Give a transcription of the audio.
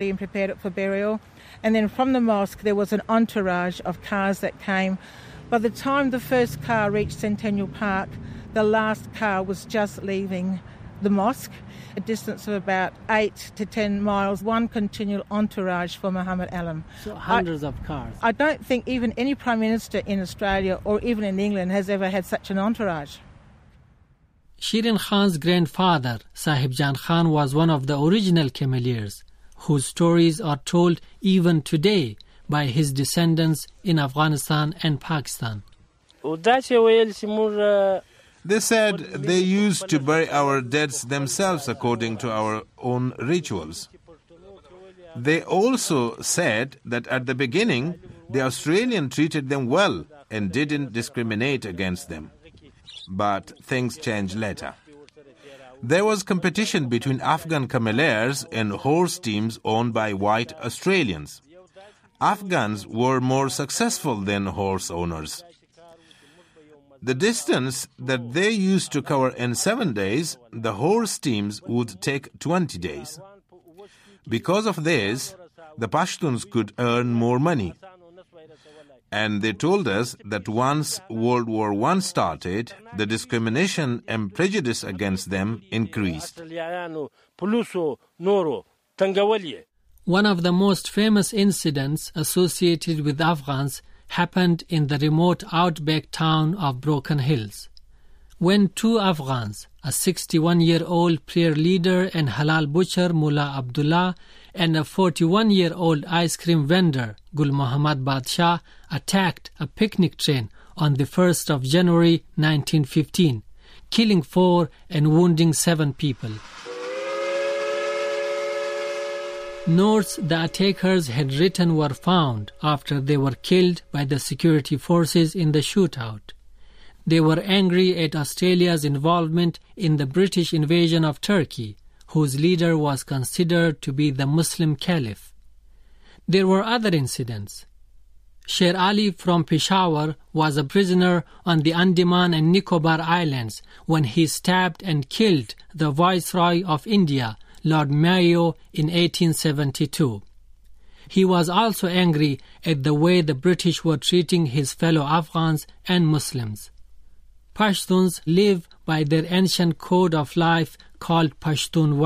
and prepared it for burial. And then from the mosque, there was an entourage of cars that came. By the time the first car reached Centennial Park, the last car was just leaving the mosque, a distance of about eight to ten miles, one continual entourage for Muhammad Alam. So hundreds I, of cars. I don't think even any Prime Minister in Australia or even in England has ever had such an entourage. Shirin Khan's grandfather, Sahib Jan Khan, was one of the original Cameliers, whose stories are told even today by his descendants in Afghanistan and Pakistan. They said they used to bury our deads themselves according to our own rituals. They also said that at the beginning, the Australian treated them well and didn't discriminate against them but things changed later. There was competition between Afghan cameliers and horse teams owned by white Australians. Afghans were more successful than horse owners. The distance that they used to cover in seven days, the horse teams would take 20 days. Because of this, the Pashtuns could earn more money and they told us that once World War I started, the discrimination and prejudice against them increased. One of the most famous incidents associated with Afghans happened in the remote outback town of Broken Hills. When two Afghans, a 61 year old prayer leader and halal butcher Mullah Abdullah, and a 41 year old ice cream vendor, Gul Muhammad Badshah, attacked a picnic train on the 1st of January 1915, killing four and wounding seven people. Notes the attackers had written were found after they were killed by the security forces in the shootout. They were angry at Australia's involvement in the British invasion of Turkey whose leader was considered to be the Muslim Caliph. There were other incidents. Sher Ali from Peshawar was a prisoner on the Andaman and Nicobar Islands when he stabbed and killed the Viceroy of India, Lord Mayo, in 1872. He was also angry at the way the British were treating his fellow Afghans and Muslims. Pashtuns live by their ancient code of life called Pashtun